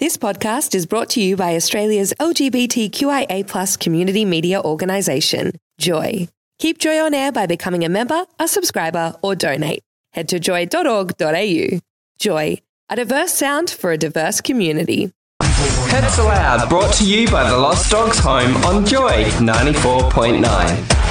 This podcast is brought to you by Australia's LGBTQIA community media organisation, Joy. Keep Joy on air by becoming a member, a subscriber, or donate. Head to joy.org.au. Joy, a diverse sound for a diverse community. Pets Aloud, brought to you by the Lost Dogs Home on Joy 94.9.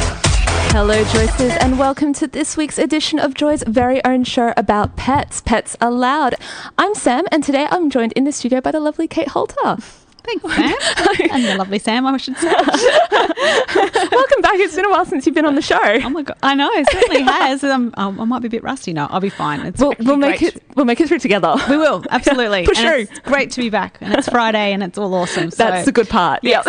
Hello, Joyces, and welcome to this week's edition of Joy's very own show about pets, Pets Aloud. I'm Sam, and today I'm joined in the studio by the lovely Kate Holter. Thanks, Sam. and the lovely Sam, I should say. welcome back. It's been a while since you've been on the show. Oh my god, I know it certainly has. Um, I might be a bit rusty now. I'll be fine. It's we'll, we'll make it. We'll make it through together. We will absolutely. Through. It's great to be back, and it's Friday, and it's all awesome. So. That's the good part. Yes.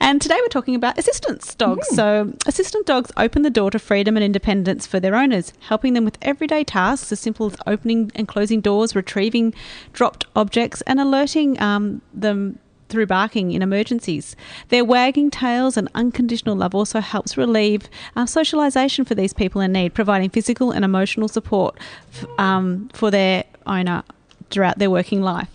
And today we're talking about assistance dogs. Mm. So, assistant dogs open the door to freedom and independence for their owners, helping them with everyday tasks as simple as opening and closing doors, retrieving dropped objects, and alerting um, them through barking in emergencies. Their wagging tails and unconditional love also helps relieve uh, socialisation for these people in need, providing physical and emotional support f- um, for their owner throughout their working life.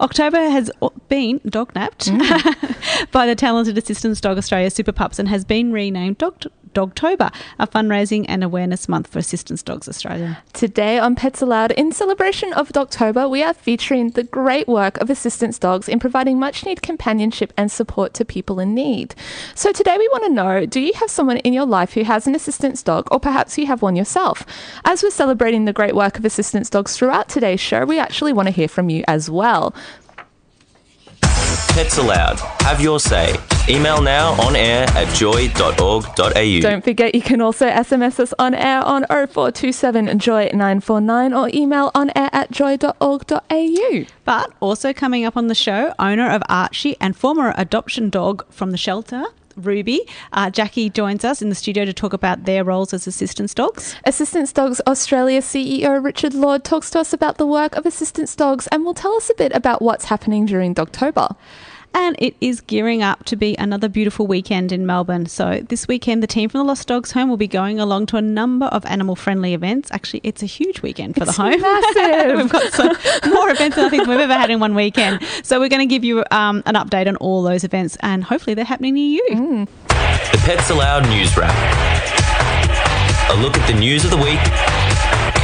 October has been dog napped mm. by the talented Assistance Dog Australia Super Pups and has been renamed Dog Dogtober, a fundraising and awareness month for Assistance Dogs Australia. Today on Pets Aloud, in celebration of Dogtober, we are featuring the great work of Assistance Dogs in providing much needed companionship and support to people in need. So today we want to know do you have someone in your life who has an assistance dog, or perhaps you have one yourself? As we're celebrating the great work of Assistance Dogs throughout today's show, we actually want to hear from you as well. Pets Aloud. Have your say. Email now on air at joy.org.au. Don't forget you can also SMS us on air on 0427 joy 949 or email on air at joy.org.au. But also coming up on the show, owner of Archie and former adoption dog from the shelter, Ruby. Uh, Jackie joins us in the studio to talk about their roles as assistance dogs. Assistance Dogs Australia CEO Richard Lord talks to us about the work of assistance dogs and will tell us a bit about what's happening during Dogtober. And it is gearing up to be another beautiful weekend in Melbourne. So, this weekend, the team from the Lost Dogs Home will be going along to a number of animal friendly events. Actually, it's a huge weekend for it's the home. Massive. we've got some more events than I think we've ever had in one weekend. So, we're going to give you um, an update on all those events, and hopefully, they're happening near you. Mm. The Pets Aloud News Wrap. A look at the news of the week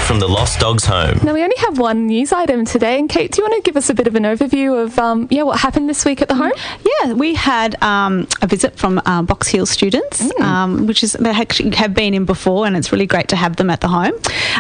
from the Lost Dogs Home. Now we only have one news item today, and Kate, do you want to give us a bit of an overview of um, yeah what happened this week at the home? Yeah, we had um, a visit from uh, Box Hill students, mm. um, which is they actually have been in before, and it's really great to have them at the home.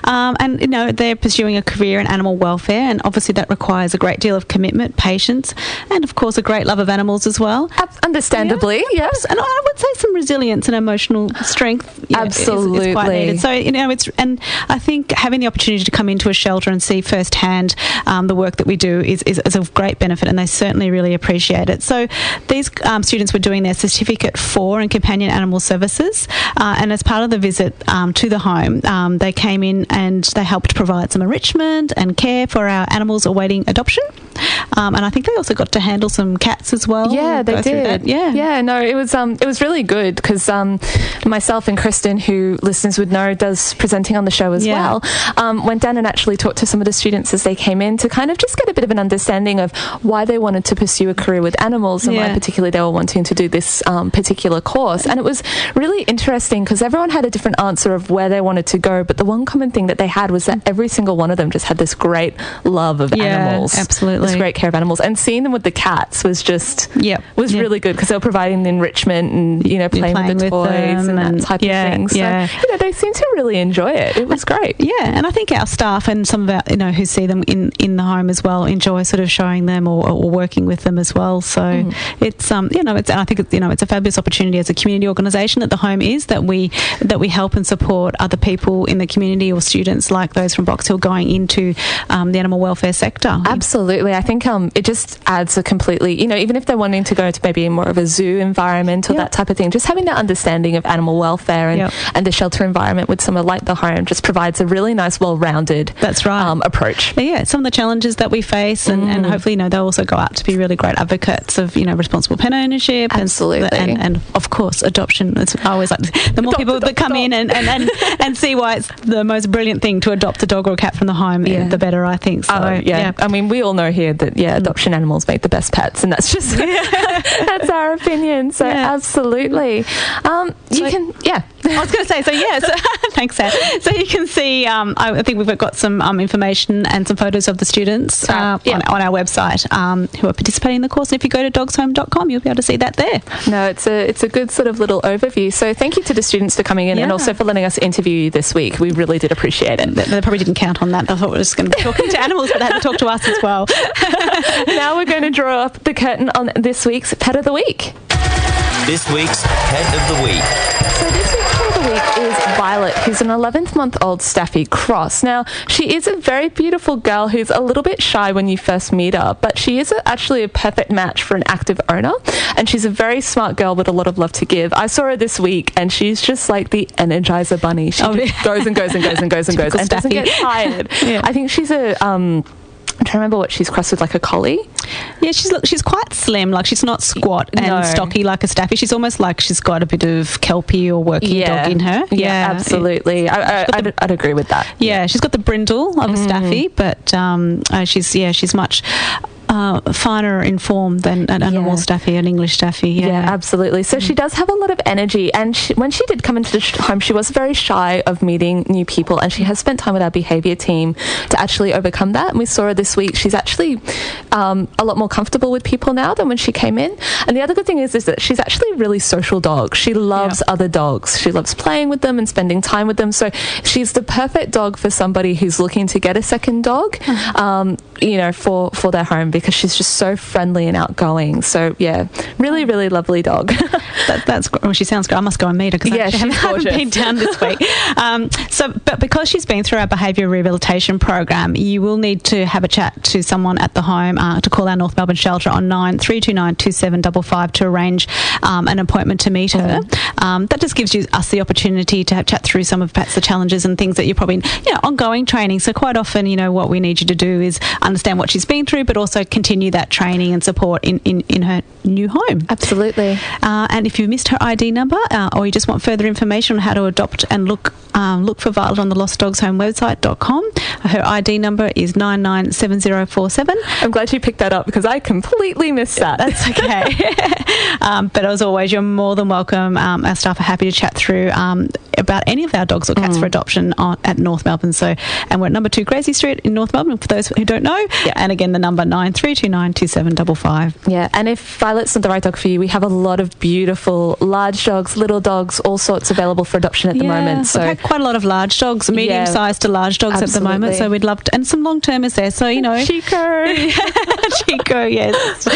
Um, and you know they're pursuing a career in animal welfare, and obviously that requires a great deal of commitment, patience, and of course a great love of animals as well. understandably, yeah. yes, and I would say some resilience and emotional strength. Yeah, Absolutely, is, is quite needed. So you know it's and I think having having the opportunity to come into a shelter and see firsthand um, the work that we do is, is, is, a great benefit, and they certainly really appreciate it. So these um, students were doing their certificate four in companion animal services, uh, and as part of the visit um, to the home, um, they came in and they helped provide some enrichment and care for our animals awaiting adoption. Um, and I think they also got to handle some cats as well. Yeah, they did. Yeah, yeah. No, it was um, it was really good because um, myself and Kristen, who listeners would know, does presenting on the show as yeah. well um, went down and actually talked to some of the students as they came in to kind of just get a bit of an understanding of why they wanted to pursue a career with animals and yeah. why particularly they were wanting to do this um, particular course. And it was really interesting because everyone had a different answer of where they wanted to go, but the one common thing that they had was that every single one of them just had this great love of yeah, animals. Absolutely. This great care of animals. And seeing them with the cats was just yep. was yep. really good because they were providing the enrichment and, you know, playing, playing with the with toys and, and that type yeah, of thing. So, yeah. you know, they seem to really enjoy it. It was great. Yeah, and I think our staff and some of our, you know, who see them in, in the home as well enjoy sort of showing them or, or working with them as well. So mm. it's, um, you know, it's, I think, it's, you know, it's a fabulous opportunity as a community organisation that the home is that we, that we help and support other people in the community or students like those from Box Hill going into um, the animal welfare sector. Absolutely. I think um, it just adds a completely, you know, even if they're wanting to go to maybe more of a zoo environment or yep. that type of thing, just having that understanding of animal welfare and, yep. and the shelter environment with somewhere like the home just provides a really nice, well-rounded that's right um, approach. Yeah, some of the challenges that we face, and, mm. and hopefully, you know, they'll also go out to be really great advocates of you know responsible pet ownership, absolutely, and, and, and of course adoption. It's always like the more adopt, people adopt, that come adopt. in and, and, and, and see why it's the most brilliant thing to adopt a dog or a cat from the home, yeah. the better. I think. So uh, yeah. yeah. I mean, we all know here that yeah, adoption animals make the best pets, and that's just that's our opinion. So Yeah. absolutely, um, you So- can yeah. I was going to say, so yes, thanks, Sam. So you can see, um, I I think we've got some um, information and some photos of the students uh, yeah. on, on our website um, who are participating in the course. And if you go to dogshome.com, you'll be able to see that there. No, it's a it's a good sort of little overview. So thank you to the students for coming in and also for letting us interview you this week. We really did appreciate it. They, they probably didn't count on that. They thought we were just going to be talking to animals, but they had to talk to us as well. now we're going to draw up the curtain on this week's pet of the week. This week's Pet of the Week. So week is Violet, who's an 11th month old Staffy Cross. Now, she is a very beautiful girl who's a little bit shy when you first meet her, but she is a, actually a perfect match for an active owner. And she's a very smart girl with a lot of love to give. I saw her this week and she's just like the Energizer Bunny. She Oh, just yeah. goes and goes and goes and goes and goes and doesn't get tired. Yeah. I think she's a. Um, I'm trying to remember what she's crossed with, like a collie. Yeah, she's she's quite slim. Like she's not squat and No. stocky like a staffy. She's almost like she's got a bit of kelpie or working dog in her. Yeah, absolutely. I, I, I'd, I'd agree with that. Yeah, she's got the brindle of a staffy, but um, uh, she's yeah, she's much uh, finer in form than an, a normal Yeah. staffy, an English staffy. Yeah, Yeah, absolutely. So she does have a lot of energy, and she, when she did come into the sh- home, she was very shy of meeting new people, and she has spent time with our behaviour team to actually overcome that. And we saw her this week; she's actually um, a lot more comfortable with people now than when she came in. And the other good thing is, is that she's actually a really social dog. She loves Yeah. other dogs. She loves playing with them and spending time with them. So she's the perfect dog for somebody who's looking to get a second dog, um, you know, for for their home because she's just so friendly and outgoing. So yeah, really, really lovely dog. That, that's well, she sounds good. I must go and meet her because Yeah, I haven't, haven't been down this week. Um, so, but because she's been through our behaviour rehabilitation program, you will need to have a chat to someone at the home uh, to call our North Melbourne shelter on nine three two nine two seven double five to arrange um, an appointment to meet her. Um, that just gives you us the opportunity to have chat through some of perhaps the challenges and things that you're probably you know ongoing training. So quite often, you know, what we need you to do is understand what she's been through, but also continue that training and support in in, in her new home. Absolutely. Uh, and if you missed her ID number, uh, or you just want further information on how to adopt and look um, look for Violet on the Lost Dogs Home website.com. Her ID number is nine nine seven zero four seven. I'm glad you picked that up because I completely missed that. That's okay. um, but as always, you're more than welcome. Um, our staff are happy to chat through um, about any of our dogs or cats for adoption on, at North Melbourne. So, and we're at number two Gracie Street in North Melbourne. For those who don't know, Yeah. and again the number nine three two nine two seven double five. Yeah, and if Violet's not the right dog for you, we have a lot of beautiful large dogs, little dogs, all sorts available for adoption at the moment. So quite a lot of large dogs, medium sized to large dogs at the moment. So we'd love to, and some long termers there. So you know, Chico. Chico, yes,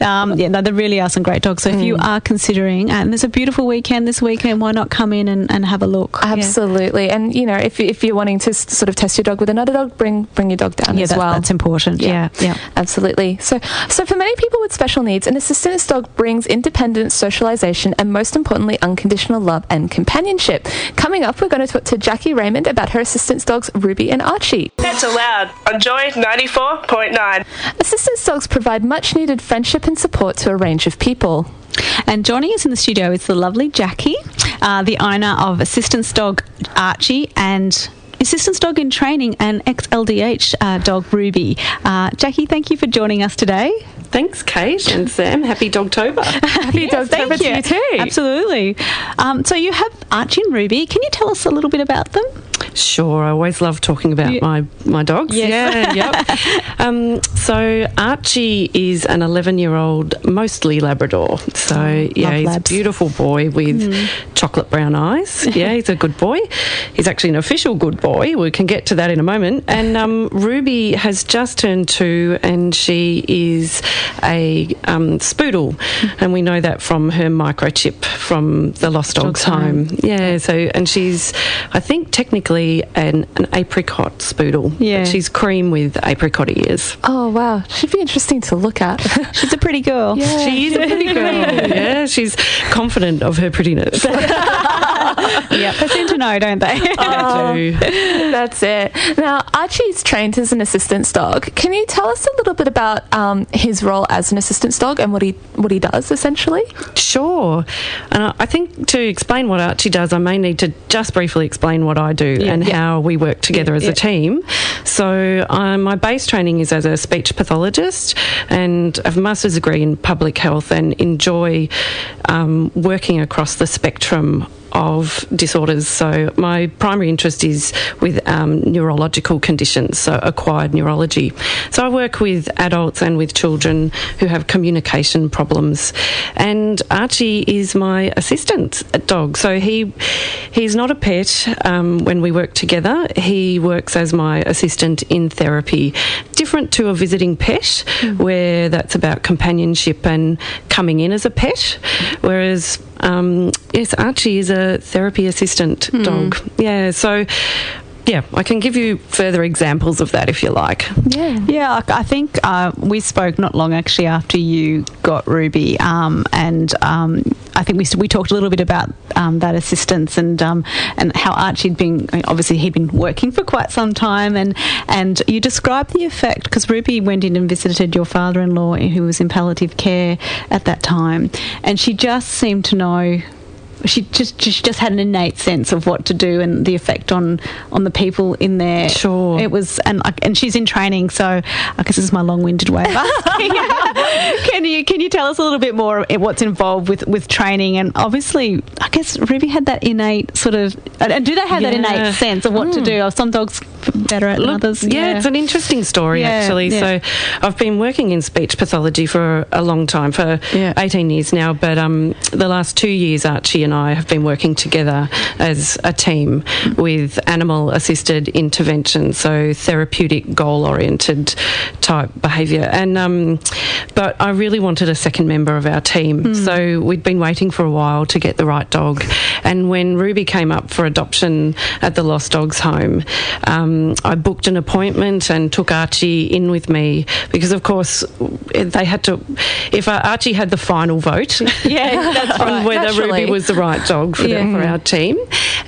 um, yeah, no, there really are some great dogs. So if you are considering, and there's a beautiful weekend this weekend, why not come in and, and have a look? Yeah. Absolutely, and you know, if, if you're wanting to sort of test your dog with another dog, bring bring your dog down Yeah, as that- well. that's important. Yeah, yeah. absolutely. So, so for many people with special needs, an assistance dog brings independence, socialization, and most importantly, unconditional love and companionship. Coming up, we're going to talk to Jackie Raymond about her assistance dogs, Ruby and Archie. Pets Aloud on Joy 94.9. Assistance dogs provide much needed friendship and support to a range of people. And joining us in the studio is the lovely Jackie, uh, the owner of assistance dog Archie and assistance dog in training and ex LDH uh, dog Ruby. Uh, Jackie, thank you for joining us today. Thanks, Kate and Sam. Happy Dogtober. Happy Yes, Dogtober to you too. Absolutely. Um, so you have Archie and Ruby. Can you tell us a little bit about them? Sure, I always love talking about Yeah. my, my dogs. Yes. Yeah, yep. Um, so Archie is an 11 year old, mostly Labrador. So, yeah, love he's a beautiful boy with chocolate brown eyes. Yeah, he's a good boy. He's actually an official good boy. We can get to that in a moment. And um, Ruby has just turned two and she is a um, spoodle. And we know that from her microchip from the Lost Dogs, Dogs Home. home. Yeah, so and she's, I think, technically an, an apricot spoodle. Yeah. she's cream with apricot ears. Oh wow, She'd be interesting to look at. She's a pretty girl. Yeah. She is a pretty girl. yeah, she's confident of her prettiness. yeah, they seem to know, don't they? Oh, do. that's it. Now, Archie's trained as an assistance dog. Can you tell us a little bit about um, his role as an assistance dog and what he what he does essentially? Sure. And I- I think to explain what Archie does, I may need to just briefly explain what I do and how we work together as yeah. a team. So, um, my base training is as a speech pathologist and I have a master's degree in public health and enjoy um, working across the spectrum of disorders. So, my primary interest is with um, neurological conditions, so acquired neurology. So, I work with adults and with children who have communication problems. And Archie is my assistant dog. So, he he's not a pet um, when we work together. He works as my assistant in therapy, different to a visiting pet, where that's about companionship and coming in as a pet. Whereas um, yes, Archie is a therapy assistant dog. Yeah, so yeah, I can give you further examples of that if you like. Yeah. Yeah, I I think uh, we spoke not long actually after you got Ruby, um, and um, I think we we talked a little bit about um, that assistance and um, and how Archie'd been I mean, obviously he'd been working for quite some time, and and you described the effect because Ruby went in and visited your father-in-law who was in palliative care at that time, and she just seemed to know she just she just had an innate sense of what to do and the effect on on the people in there. Sure. it was, and and she's in training, so I guess this is my long-winded way can you can you tell us a little bit more what's involved with with training? And obviously, I guess Ruby had that innate sort of, and and do they have that innate sense of what to hmm. do? Are some dogs better at Look, others? Yeah, it's an interesting story Yeah, actually. yeah. So, I've been working in speech pathology for a long time, for Yeah. 18 years now. But um, the last two years, Archie and I have been working together as a team with animal assisted intervention, so therapeutic, goal oriented type behaviour. And um, but I really wanted a second member of our team, so we'd been waiting for a while to get the right dog. And when Ruby came up for adoption at the Lost Dogs home, um, Um, I booked an appointment and took Archie in with me because, of course, they had to. If Archie had the final vote, yeah, that's on right. whether Naturally. Ruby was the right dog for, Yeah. the, for our team.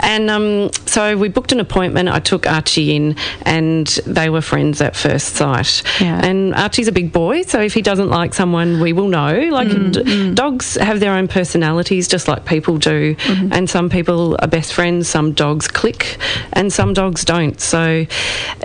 And um, so we booked an appointment. I took Archie in, and they were friends at first sight. Yeah. And Archie's a big boy, so if he doesn't like someone, we will know. Like mm, d- mm. dogs have their own personalities, just like people do. Mm-hmm. And some people are best friends, some dogs click, and some dogs don't. So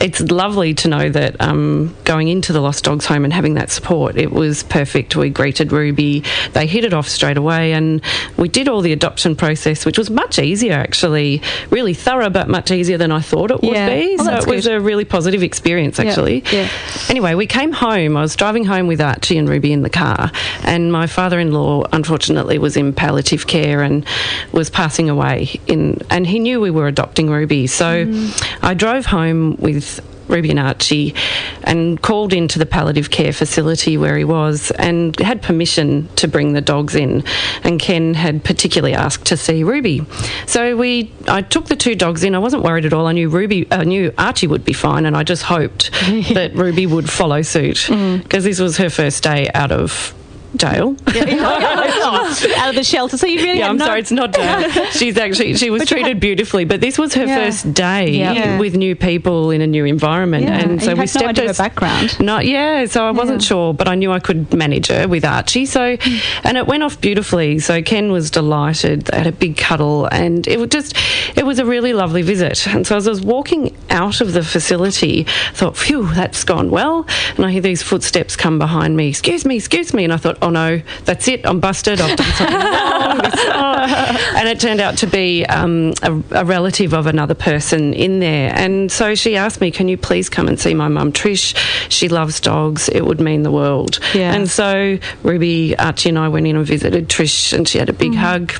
it's lovely to know that um, going into the Lost Dogs home and having that support, it was perfect. We greeted Ruby, they hit it off straight away, and we did all the adoption process, which was much easier actually, really thorough, but much easier than I thought it would Yeah. be. Oh, so it was good. a really positive experience actually. yeah. Anyway, we came home. I was driving home with Archie and Ruby in the car, and my father-in-law unfortunately was in palliative care and was passing away. In and he knew we were adopting Ruby, so I drove home with. Ruby and Archie, and called into the palliative care facility where he was, and had permission to bring the dogs in. And Ken had particularly asked to see Ruby, so we. I took the two dogs in. I wasn't worried at all. I knew Ruby, I knew Archie would be fine, and I just hoped that Ruby would follow suit mm. because this was her first day out of jail. out of the shelter. So you really Yeah, I'm no- sorry, it's not jail. She's actually she was But treated had- beautifully, but this was her Yeah. first day Yeah. with new people in a new environment, Yeah, and so we no stepped idea her background. Not yeah, so I wasn't Yeah. sure, but I knew I could manage her with Archie. So, and it went off beautifully. So Ken was delighted. They had a big cuddle, and it was just it was a really lovely visit. And so as I was walking out of the facility, I thought, phew, that's gone well. And I hear these footsteps come behind me. Excuse me, excuse me. And I thought, oh no, that's it. I'm busted. I've done something wrong. Oh. And it turned out to be um, a, a relative of another person in there. And so she asked me, can you please come and see my mum, Trish? She loves dogs. It would mean the world. Yeah. And so Ruby, Archie, and I went in and visited Trish, and she had a big hug.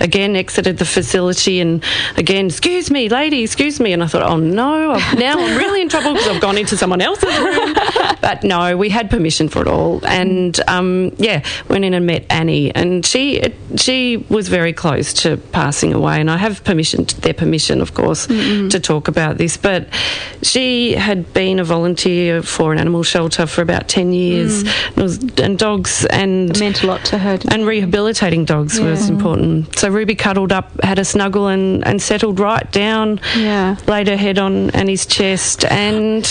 Again, exited the facility, and again, excuse me, lady, excuse me. And I thought, oh no, I've, now I'm really in trouble because I've gone into someone else's room. But no, we had permission for it all, and um, yeah, went in and met Annie, and she she was very close to passing away. And I have permission, their permission, of course, mm to talk about this. But she had been a volunteer for an animal shelter for about ten years, mm. and, was, and, dogs and it meant a lot to her. And rehabilitating dogs yeah. was important. So Ruby cuddled up, had a snuggle, and, and settled right down. Yeah, laid her head on Annie's chest, and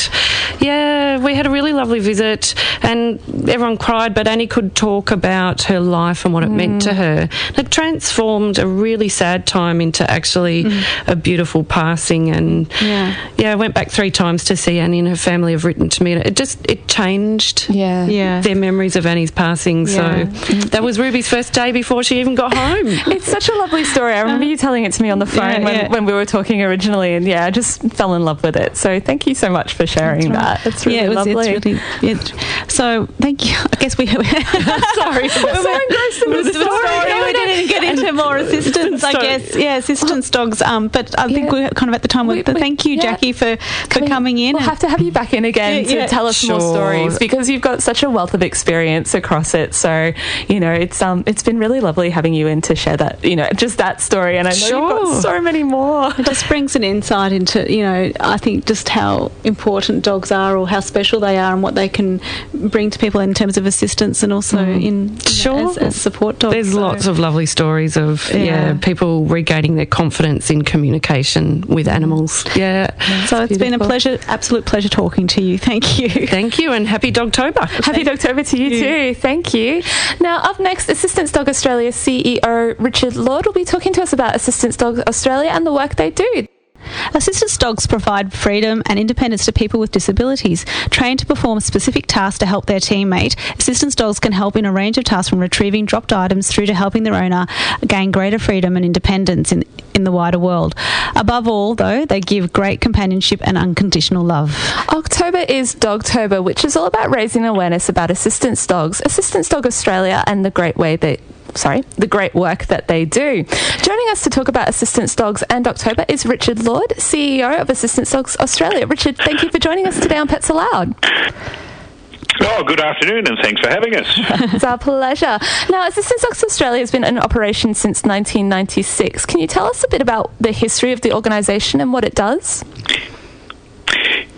yeah, we had a really lovely visit, and everyone cried, but Annie could talk about her life and what it mm. meant to her. It transformed a really sad time into actually mm. a beautiful passing, and yeah. yeah, I went back three times to see Annie and her family have written to me. It just it changed yeah. Yeah. their memories of Annie's passing. Yeah. So that was Ruby's first day before she even got home. it's such a lovely story. I remember you telling it to me on the phone yeah, when, when we were talking originally, and yeah, I just fell in love with it. So thank you so much for sharing right. that. It's really yeah, it was, lovely. It's really, it, so thank you. I guess we. sorry, we're so engrossed in the story. story. We didn't get into more assistance. I guess yeah, assistance dogs. Um, but I think we're kind of at the time. We, thank you, Jackie, for for coming in. We'll have to have you back in again to tell us sure. more stories because you've got such a wealth of experience across it. So you know, it's um, it's been really lovely having you in to share that. You know, just that story, and I know sure. you've got so many more. It just brings an insight into you know, I think just how important dogs are or how special they are and what they can bring to people in terms of assistance and also mm. in sure. Know, as, as, support dogs. There's so. lots of lovely stories of yeah. yeah. people regaining their confidence in communication with animals. Yeah. yeah so it's beautiful. been a pleasure, absolute pleasure talking to you. Thank you. Thank you and happy Dogtober. Happy Dogtober to you, you too. Thank you. Now up next, Assistance Dog Australia CEO Richard Lord will be talking to us about Assistance Dog Australia and the work they do. Assistance dogs provide freedom and independence to people with disabilities. Trained to perform specific tasks to help their teammate, assistance dogs can help in a range of tasks from retrieving dropped items through to helping their owner gain greater freedom and independence in, in the wider world. Above all, though, they give great companionship and unconditional love. October is Dogtober, which is all about raising awareness about assistance dogs. Assistance Dog Australia and the great way that sorry, the great work that they do. Joining us to talk about Assistance Dogs and October is Richard Lord, CEO of Assistance Dogs Australia. Richard, thank you for joining us today on Pets Aloud. Oh, good afternoon, and thanks for having us. it's our pleasure. Now, Assistance Dogs Australia has been in operation since 1996. Can you tell us a bit about the history of the organisation and what it does?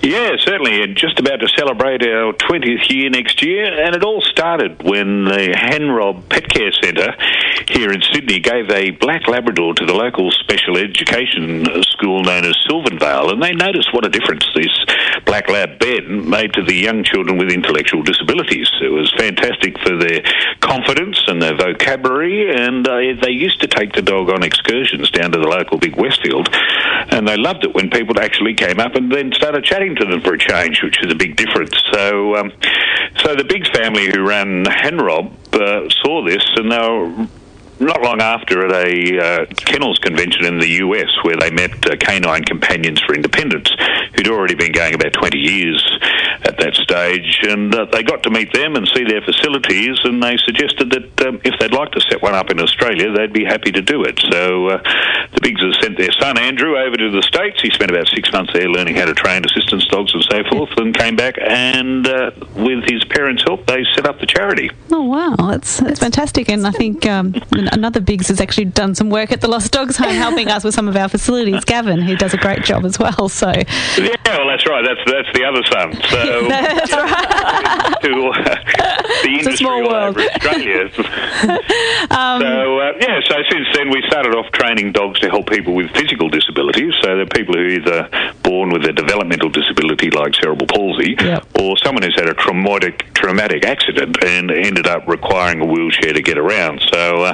Yeah, certainly. Just about to celebrate our 20th year next year. And it all started when the Henrob Pet Care Centre here in Sydney gave a black Labrador to the local special education school known as Sylvanvale. And they noticed what a difference this black lab Ben made to the young children with intellectual disabilities. It was fantastic for their confidence and their vocabulary. And uh, they used to take the dog on excursions down to the local Big Westfield. And they loved it when people actually came up and then started chatting to them for a change, which is a big difference. So, um, so the Biggs family who ran Henrob uh, saw this, and they were not long after at a uh, kennels convention in the US where they met uh, Canine Companions for Independence, who'd already been going about 20 years at that stage. And uh, they got to meet them and see their facilities, and they suggested that um, if they'd like to set one up in Australia, they'd be happy to do it. So uh, the Biggses sent their son Andrew over to the States. He spent about six months there learning how to train assistance dogs and so forth, and came back and uh, with his parents' help, they set up the charity. Oh, wow. That's, that's fantastic. And I think um, another Biggs has actually done some work at the Lost Dogs Home, helping us with some of our facilities. Gavin, who does a great job as well. So yeah, well, that's right. That's that's the other son. So that's right. to uh, the industry all world. over Australia. um, so uh, yeah, so since then we started off training dogs to help people with physical disabilities. So they're people who are either born with a developmental disability like cerebral palsy, yep. or someone who's had a traumatic traumatic accident and ended up requiring a wheelchair to get around. So uh,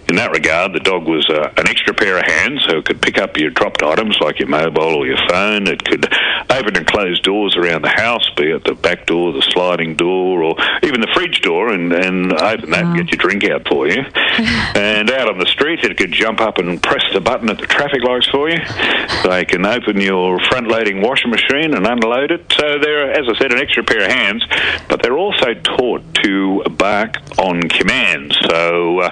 in that regard, the dog was uh, an extra pair of hands, so it could pick up your dropped items like your mobile or your phone. It could open and close doors around the house, be it the back door, the sliding door, or even the fridge door, and, and open that and get your drink out for you. and out on the street, it could jump up and press the button at the traffic lights for you. They can open your front-loading washing machine and unload it. So they're, as I said, an extra pair of hands, but they're also taught to bark on command. So uh,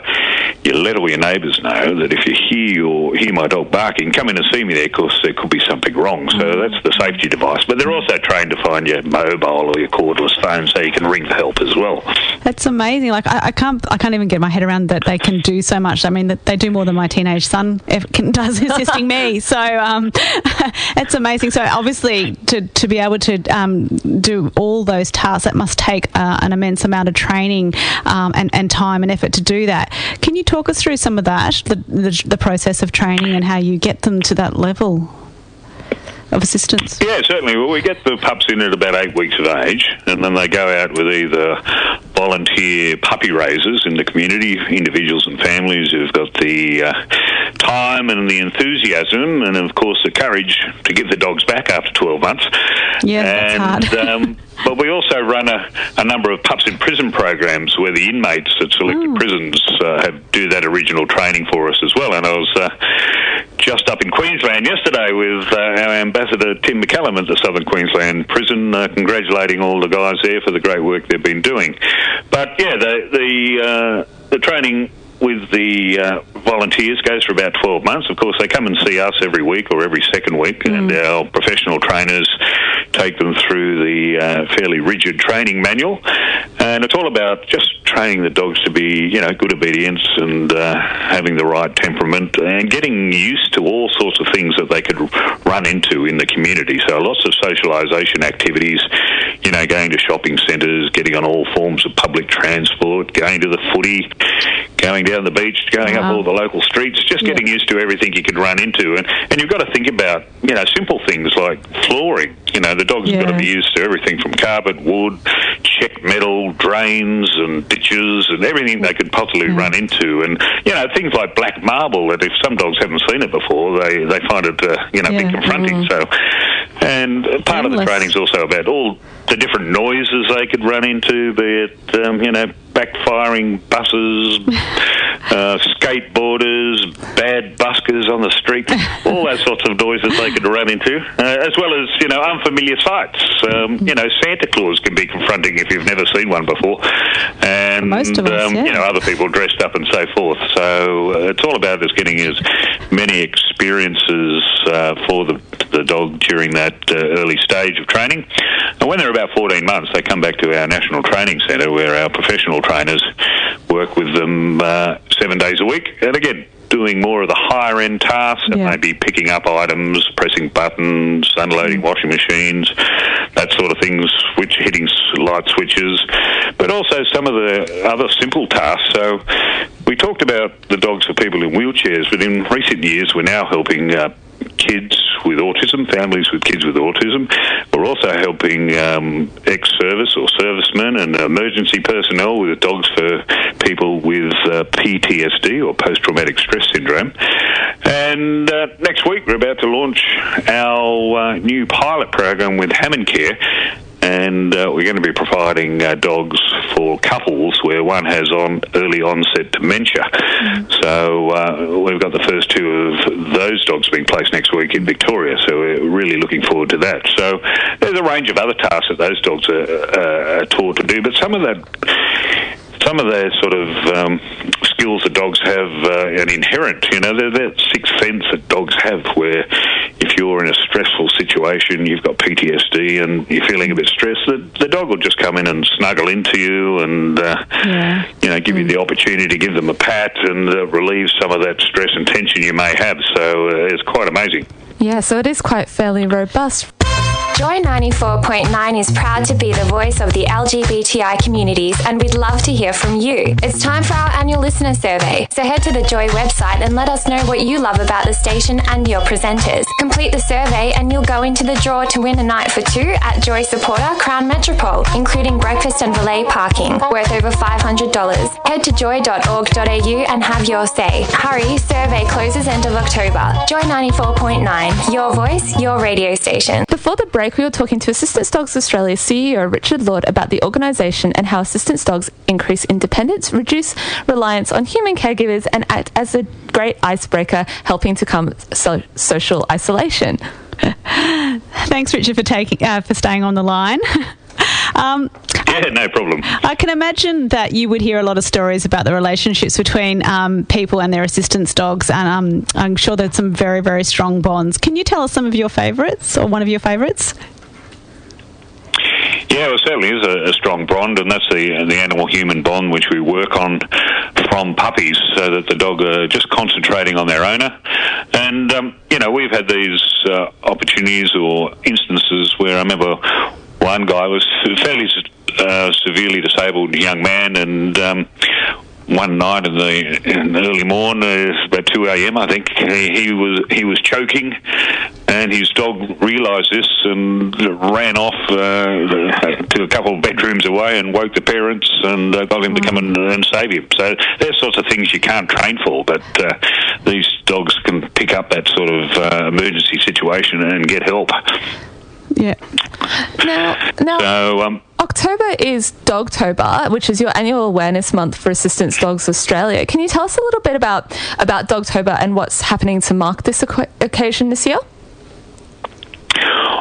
you let all your neighbours know that if you hear your, hear my dog barking, come in and see me there because there could be something wrong. So mm. that's the safety device. But they're also trained to find your mobile or your cordless phone so you can ring for help as well. That's amazing. Like I, I, can't, I can't even get my head around that they can do so much. I mean, that they do more than my teenage son can, does assisting me. So um, it's amazing. So obviously, to, to be able to um, do all those tasks, that must take uh, an immense amount of training um, and, and time and effort to do that. Can you talk us through some of that, the, the, the process of training, and how you get them to that level? Of assistance? Yeah, certainly. Well, we get the pups in at about eight weeks of age, and then they go out with either volunteer puppy raisers in the community, individuals and families who've got the uh, time and the enthusiasm, and of course the courage to give the dogs back after 12 months. Yeah, and, that's hard. um, but we also run a, a, number of pups in prison programs where the inmates at selected oh. prisons uh, have, do that original training for us as well. And I was uh, just up in Queensland yesterday with uh, our ambassador Tim McCallum at the Southern Queensland Prison, uh, congratulating all the guys there for the great work they've been doing. But yeah, the the, uh, the training with the uh, volunteers goes for about 12 months. Of course, they come and see us every week or every second week, mm. and our professional trainers take them through the uh, fairly rigid training manual. And it's all about just training the dogs to be, you know, good obedience and uh, having the right temperament and getting used to all sorts of things that they could run into in the community. So lots of socialisation activities, you know, going to shopping centres, getting on all forms of public transport, going to the footy, going down the beach, going wow. up all the local streets, just getting yeah. used to everything you could run into. And, and you've got to think about, you know, simple things like flooring. You know, the dog's yeah. got to be used to everything from carpet, wood, check metal, drains and ditches and everything they could possibly mm. run into. And, you know, things like black marble that if some dogs haven't seen it before, they, they find it, uh, you know, yeah. bit confronting. Mm. So, and part Endless. of the training is also about all the different noises they could run into, be it, um, you know, backfiring buses, uh, skateboarders, bad buskers on the street, all those sorts of noises they could run into, uh, as well as, you know, unfamiliar sights. Um, you know, Santa Claus can be confronting if you've never seen one before. And, Most of us, um, yeah. you know, other people dressed up and so forth. So uh, it's all about us getting as many experiences uh, for the, the dog during that uh, early stage of training. And when they're about 14 months, they come back to our National Training Centre where our professional trainers work with them uh, seven days a week. And again, doing more of the higher end tasks, yeah. maybe picking up items, pressing buttons, unloading washing machines, that sort of things, which hitting light switches, but also some of the other simple tasks. So we talked about the dogs for people in wheelchairs, but in recent years we're now helping uh, kids with autism, families with kids with autism. We're also helping um, ex-service or servicemen and emergency personnel with dogs for uh, PTSD or post-traumatic stress syndrome. And uh, next week we're about to launch our uh, new pilot program with Hammond Care and uh, we're going to be providing uh, dogs for couples where one has on early onset dementia. Mm. So uh, we've got the first two of those dogs being placed next week in Victoria. So we're really looking forward to that. So there's a range of other tasks that those dogs are, uh, are taught to do, but some of that some of the sort of um, skills that dogs have uh, an inherent, you know, they're that sixth sense that dogs have where if you're in a stressful situation, you've got PTSD and you're feeling a bit stressed, the, the dog will just come in and snuggle into you and, uh, yeah. you know, give mm. you the opportunity to give them a pat and uh, relieve some of that stress and tension you may have. So uh, it's quite amazing. Yeah, so it is quite fairly robust. Joy 94.9 is proud to be the voice of the LGBTI communities and we'd love to hear from you. It's time for our annual listener survey. So head to the Joy website and let us know what you love about the station and your presenters. Complete the survey and you'll go into the draw to win a night for two at Joy Supporter Crown Metropole, including breakfast and valet parking, worth over $500. Head to joy.org.au and have your say. Hurry, survey closes end of October. Joy 94.9, your voice, your radio station. Before the break, we were talking to Assistance Dogs Australia CEO Richard Lord about the organisation and how assistance dogs increase independence, reduce reliance on human caregivers, and act as a great icebreaker, helping to calm so- social isolation. Thanks, Richard, for taking uh, for staying on the line. Um, yeah, no problem. I can imagine that you would hear a lot of stories about the relationships between um, people and their assistance dogs, and um, I'm sure there's some very, very strong bonds. Can you tell us some of your favourites or one of your favourites? Yeah, well, certainly is a, a strong bond, and that's the the animal-human bond which we work on from puppies, so that the dog are just concentrating on their owner. And um, you know, we've had these uh, opportunities or instances where I remember one guy was fairly uh, severely disabled young man, and um, one night in the, in the early morning, uh, about two a.m. I think he, he was he was choking, and his dog realised this and ran off uh, to a couple of bedrooms away and woke the parents and uh, got him to come and, and save him. So there's sorts of things you can't train for, but uh, these dogs can pick up that sort of uh, emergency situation and get help. Yeah. Now, now So um, October is Dogtober, which is your annual awareness month for Assistance Dogs Australia. Can you tell us a little bit about about Dogtober and what's happening to mark this occasion this year?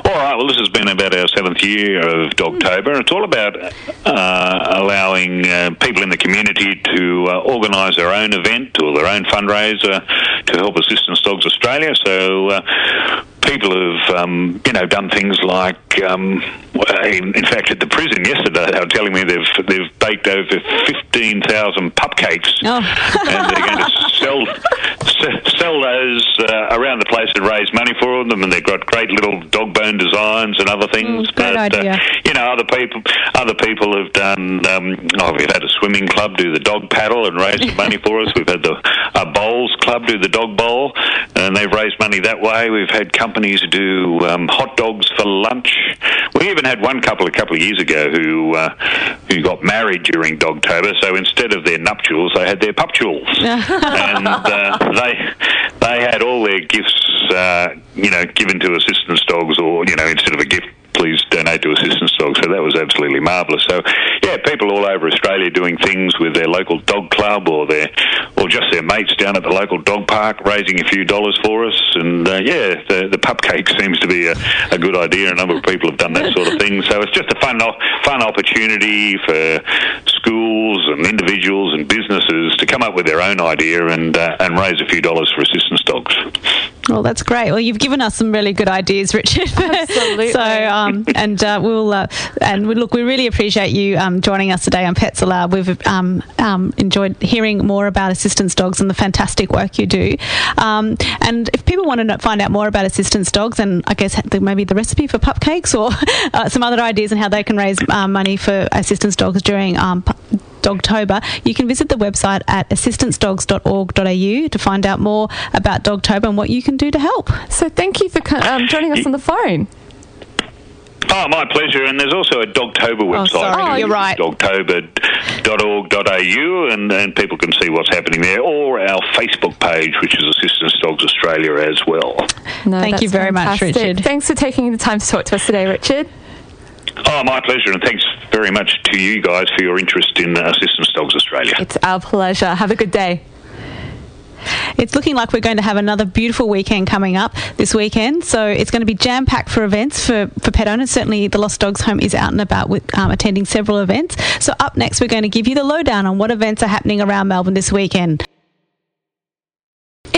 All right. Well, this has been about our seventh year of Dogtober. And it's all about uh, allowing uh, people in the community to uh, organise their own event or their own fundraiser to help Assistance Dogs Australia. So. People have, um, you know, done things like, um, in, in fact, at the prison yesterday, they were telling me they've they've baked over fifteen thousand pupcakes, Oh. and they're going to sell s- sell those uh, around the place and raise money for them. And they've got great little dog bone designs and other things. Mm, idea. Uh, you know, other people other people have done. Um, oh, we've had a swimming club do the dog paddle and raise some money for us. We've had the a bowls club do the dog bowl, and they've raised money that way. We've had companies do um, hot dogs for lunch. We even had one couple a couple of years ago who uh, who got married during Dogtober. So instead of their nuptials, they had their puptuals, and uh, they they had all their gifts, uh, you know, given to assistance dogs, or you know, instead of a gift. Please donate to assistance dogs. So that was absolutely marvellous. So, yeah, people all over Australia doing things with their local dog club or their, or just their mates down at the local dog park, raising a few dollars for us. And uh, yeah, the the pupcake seems to be a, a good idea. A number of people have done that sort of thing. So it's just a fun fun opportunity for schools and individuals and businesses to come up with their own idea and uh, and raise a few dollars for assistance dogs. Well, that's great. Well, you've given us some really good ideas, Richard. Absolutely. so, um, and uh, we'll uh, and we, look, we really appreciate you um, joining us today on Pets Aloud. We've um, um, enjoyed hearing more about assistance dogs and the fantastic work you do. Um, and if people want to find out more about assistance dogs and I guess maybe the recipe for pupcakes or uh, some other ideas on how they can raise uh, money for assistance dogs during um, Dogtober, you can visit the website at assistancedogs.org.au to find out more about Dogtober and what you can do to help. So thank you for um, joining us on the phone. Oh, my pleasure. And there's also a Dogtober website. sorry, too, you're right. Dogtober.org.au, and, and people can see what's happening there, or our Facebook page, which is Assistance Dogs Australia as well. No, Thank you that's very much. Richard. Thanks for taking the time to talk to us today, Richard. Oh, my pleasure, and thanks very much to you guys for your interest in uh, Assistance Dogs Australia. It's our pleasure. Have a good day. It's looking like we're going to have another beautiful weekend coming up this weekend. So it's going to be jam packed for events for, for pet owners. Certainly, the Lost Dogs Home is out and about with um, attending several events. So up next, we're going to give you the lowdown on what events are happening around Melbourne this weekend.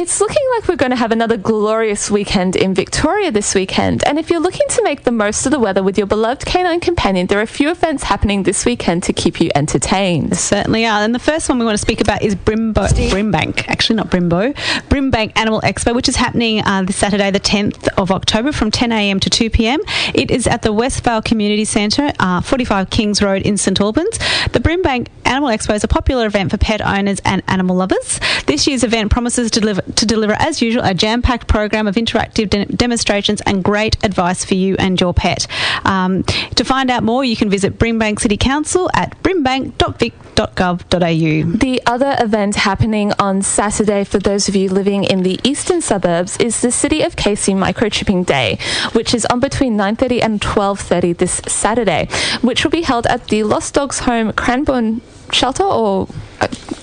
It's looking like we're going to have another glorious weekend in Victoria this weekend. And if you're looking to make the most of the weather with your beloved canine companion, there are a few events happening this weekend to keep you entertained. Certainly are. And the first one we want to speak about is Brimbo, Brimbank, actually not Brimbo, Brimbank Animal Expo, which is happening uh, this Saturday, the 10th of October from 10am to 2pm. It is at the Westvale Community Centre, uh, 45 Kings Road in St Albans. The Brimbank Animal Expo is a popular event for pet owners and animal lovers. This year's event promises to deliver, to deliver as usual, a jam packed program of interactive de- demonstrations and great advice for you and your pet. Um, to find out more, you can visit Brimbank City Council at brimbank.vic.gov.au. The other event happening on Saturday for those of you living in the eastern suburbs is the City of Casey Microchipping Day, which is on between 9:30 and 12:30 this Saturday, which will be held at the Lost Dogs Home Cranbourne shelter or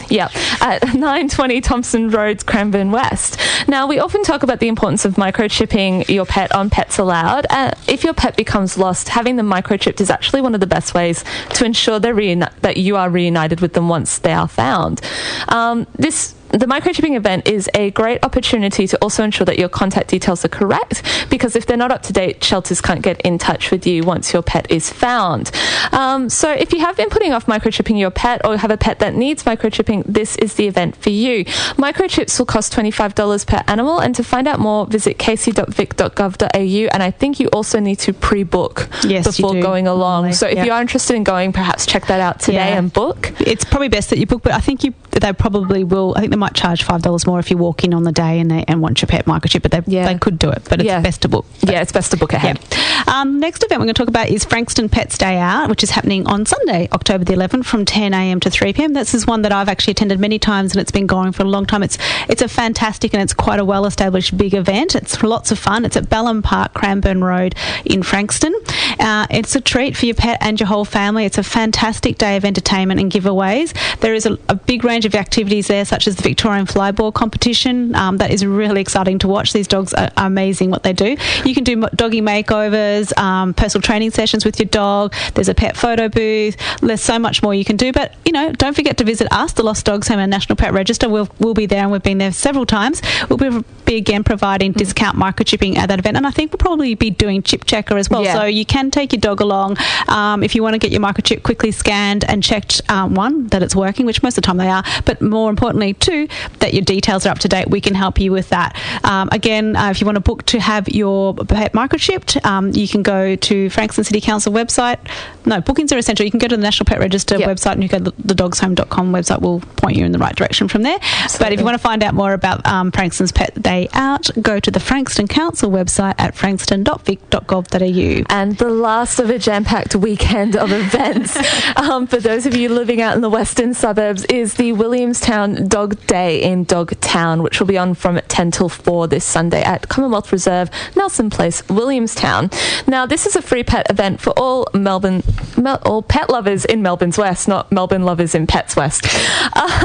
yeah, at 920 Thompson Road, Cranbourne West. Now, we often talk about the importance of microchipping your pet on Pets Aloud. Uh, if your pet becomes lost, having them microchipped is actually one of the best ways to ensure they're reuni- that you are reunited with them once they are found. Um, this the microchipping event is a great opportunity to also ensure that your contact details are correct because if they're not up to date, shelters can't get in touch with you once your pet is found. Um, so if you have been putting off microchipping your pet or have a pet that needs microchipping, this is the event for you. Microchips will cost $25 per animal, and to find out more, visit casey.vic.gov.au. And I think you also need to pre book Yes, you before do. going along. Normally, So if yeah. you are interested in going, perhaps check that out today Yeah. and book. It's probably best that you book, but I think you they probably will. I think they might charge five dollars more if you walk in on the day and they and want your pet microchip, but they Yeah. they could do it. But it's Yeah. best to book. Yeah, it's best to book ahead. Um, next event we're going to talk about is Frankston Pets Day Out, which is happening on Sunday, October the 11th, from 10 a.m. to 3 p.m. This is one that I've actually attended many times, and it's been going for a long time. It's it's a fantastic and it's quite a well-established big event. It's lots of fun. It's at Ballam Park, Cranbourne Road in Frankston. Uh, it's a treat for your pet and your whole family. It's a fantastic day of entertainment and giveaways. There is a, a big range of activities there, such as the Victorian Flyball competition. Um, that is really exciting to watch. These dogs are, amazing what they do. You can do doggy makeovers, um, personal training sessions with your dog. There's a pet photo booth. There's so much more you can do. But you know, don't forget to visit us, the Lost Dogs Home and National Pet Register. We'll we'll be there, and we've been there several times. We'll be, be again providing discount microchipping at that event, and I think we'll probably be doing chip checker as well. Yeah. So you can take your dog along um, if you want to get your microchip quickly scanned and checked. Um, one that it's working, which most of the time they are, but more importantly, too, that your details are up to date. We can help you with that. Um, again, uh, if you want to book to have your pet microchipped, um, you can go to Frankston City Council website. No, bookings are essential. You can go to the National Pet Register Yep. website and you go to the dogshome.com website. will point you in the right direction from there. But if you want to find out more about um, Frankston's Pet Day Out, go to the Frankston Council website at frankston.vic.gov.au. and the last of a jam-packed weekend of events um, for those of you living out in the western suburbs is the Williamstown Dog Day in Dogtown, which will be on from 10 till 4 this Sunday at Commonwealth Reserve, Nelson Place, Williamstown. Now, this is a free pet event for all Melbourne, Mel- all pet lovers in Melbourne's West, not Melbourne lovers in Pets West.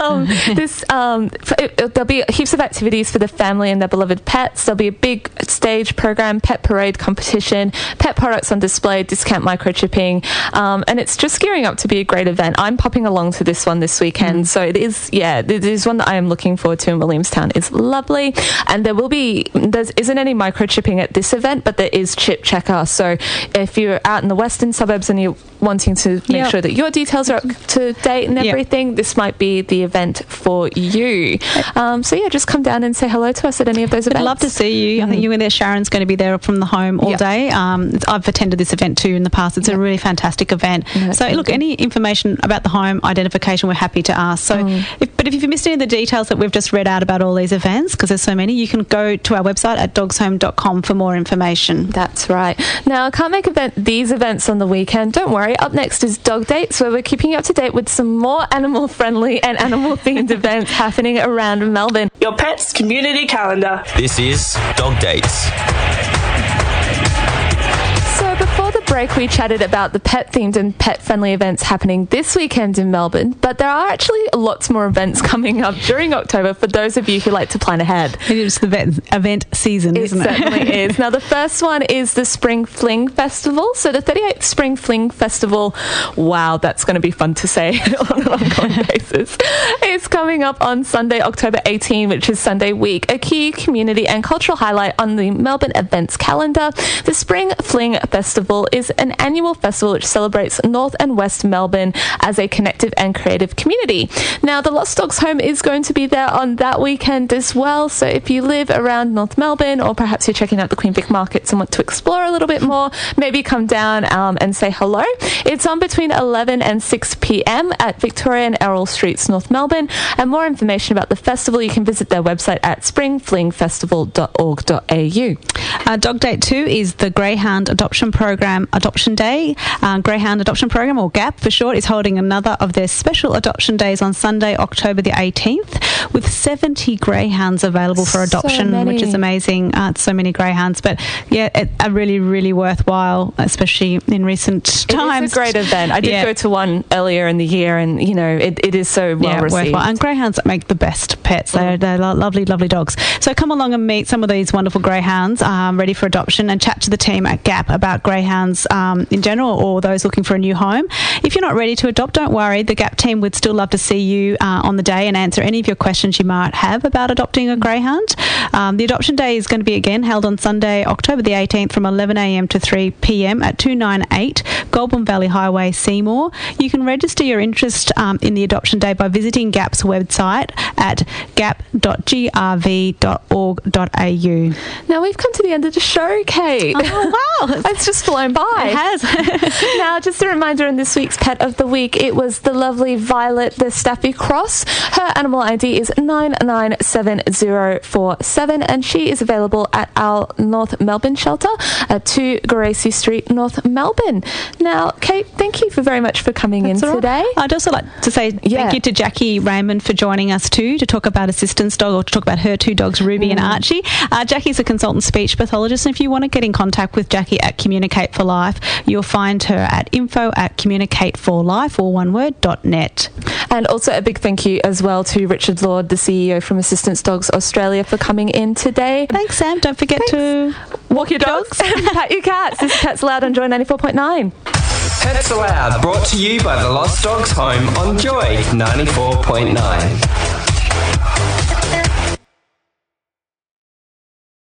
Um, this um, it- there'll be heaps of activities for the family and their beloved pets. There'll be a big stage program, pet parade competition, pet products on display, discount microchipping, um, and it's just gearing up to be a great event. I'm popping along to this one this weekend, so it is yeah, it is one that I am looking forward to in Williamstown. It's lovely, and there will be there isn't any microchipping at this event, but there is chip checker. So if you're out in the western suburbs and you're wanting to make Yep. sure that your details are up to date and Yep. everything, this might be the event for you. Um, so yeah, just come down and say hello to us at any of those events. I'd love to see you. I think you and there. Sharon's going to be there from the home all Yep. day. Um, I've attended this event too in the past. It's a really fantastic event. So, look, any information about the home identification, we're happy to ask. So, Mm. if, but if you've missed any of the details that we've just read out about all these events, because there's so many, you can go to our website at dogshome.com for more information. That's right. Now, I can't make event these events on the weekend. Don't worry. Up next is Dog Dates, where we're keeping you up to date with some more animal friendly and animal themed events happening around Melbourne. Your pet's community calendar. This is Dog Dates. Break, we chatted about the pet themed and pet friendly events happening this weekend in Melbourne, but there are actually lots more events coming up during October for those of you who like to plan ahead. It is the event, event season, It isn't it? certainly is. Now, the first one is the Spring Fling Festival. So, the 38th Spring Fling Festival, wow, that's going to be fun to say on an ongoing basis. It's coming up on Sunday, October 18, which is Sunday week, a key community and cultural highlight on the Melbourne events calendar. The Spring Fling Festival is an annual festival which celebrates North and West Melbourne as a connective and creative community. Now, the Lost Dogs Home is going to be there on that weekend as well. So, if you live around North Melbourne or perhaps you're checking out the Queen Vic markets and want to explore a little bit more, maybe come down um, and say hello. It's on between 11 and 6 p.m. at Victoria and Errol Streets, North Melbourne. And more information about the festival, you can visit their website at springflingfestival.org.au. Uh, Dog Date 2 is the Greyhound Adoption Program Adoption Day. Uh, Greyhound Adoption Program, or GAP for short, is holding another of their special adoption days on Sunday, October the 18th, with 70 greyhounds available for So adoption, which is amazing. Uh, so many greyhounds, but yeah, it, a really, really worthwhile, especially in recent times. It's a great event. I did Yeah. go to one earlier in the year, and you know, it, it is so well yeah, received. worthwhile. And greyhounds make the best pets. They're, they're lo- lovely, lovely dogs. So come along and meet some of these wonderful greyhounds um, ready for adoption and chat to the team at Gap about greyhounds um, in general or those looking for a new home. If you're not ready to adopt, don't worry. The Gap team would still love to see you uh, on the day and answer any of your questions you might have about adopting a greyhound. Um, the adoption day is going to be again held on Sunday, October the 18th from 11am to 3pm at 298 Goulburn Valley Highway, Seymour. You can register your interest um, in the adoption day by visiting GAP's website at gap.grv.org.au. Now we've come to the end of the show, Kate. Oh, wow. it's just flown by. It has. now, just a reminder in this week's Pet of the Week, it was the lovely Violet the Staffy Cross. Her animal ID is 997047 and she is available at our North Melbourne shelter at 2 Gracie Street, North Melbourne. Now, Kate, thank you for very much for coming That's in right. today. I'd also like to say Yeah. thank you to Jackie Raymond for joining us too to talk about assistance dog or to talk about her two dogs, Ruby and Archie. Uh, Jackie's a consultant speech pathologist, and if you want to get in contact with Jackie at Communicate for Life, you'll find her at info at communicateforlife, all one word, dot net. And also a big thank you as well to Richard Lord, the CEO from Assistance Dogs Australia, for coming in today. Thanks, Sam. Don't forget to Walk your dogs and pat your cats. This is Pets Aloud on Joy 94.9. Pets Aloud, brought to you by the Lost Dogs Home on Joy 94.9.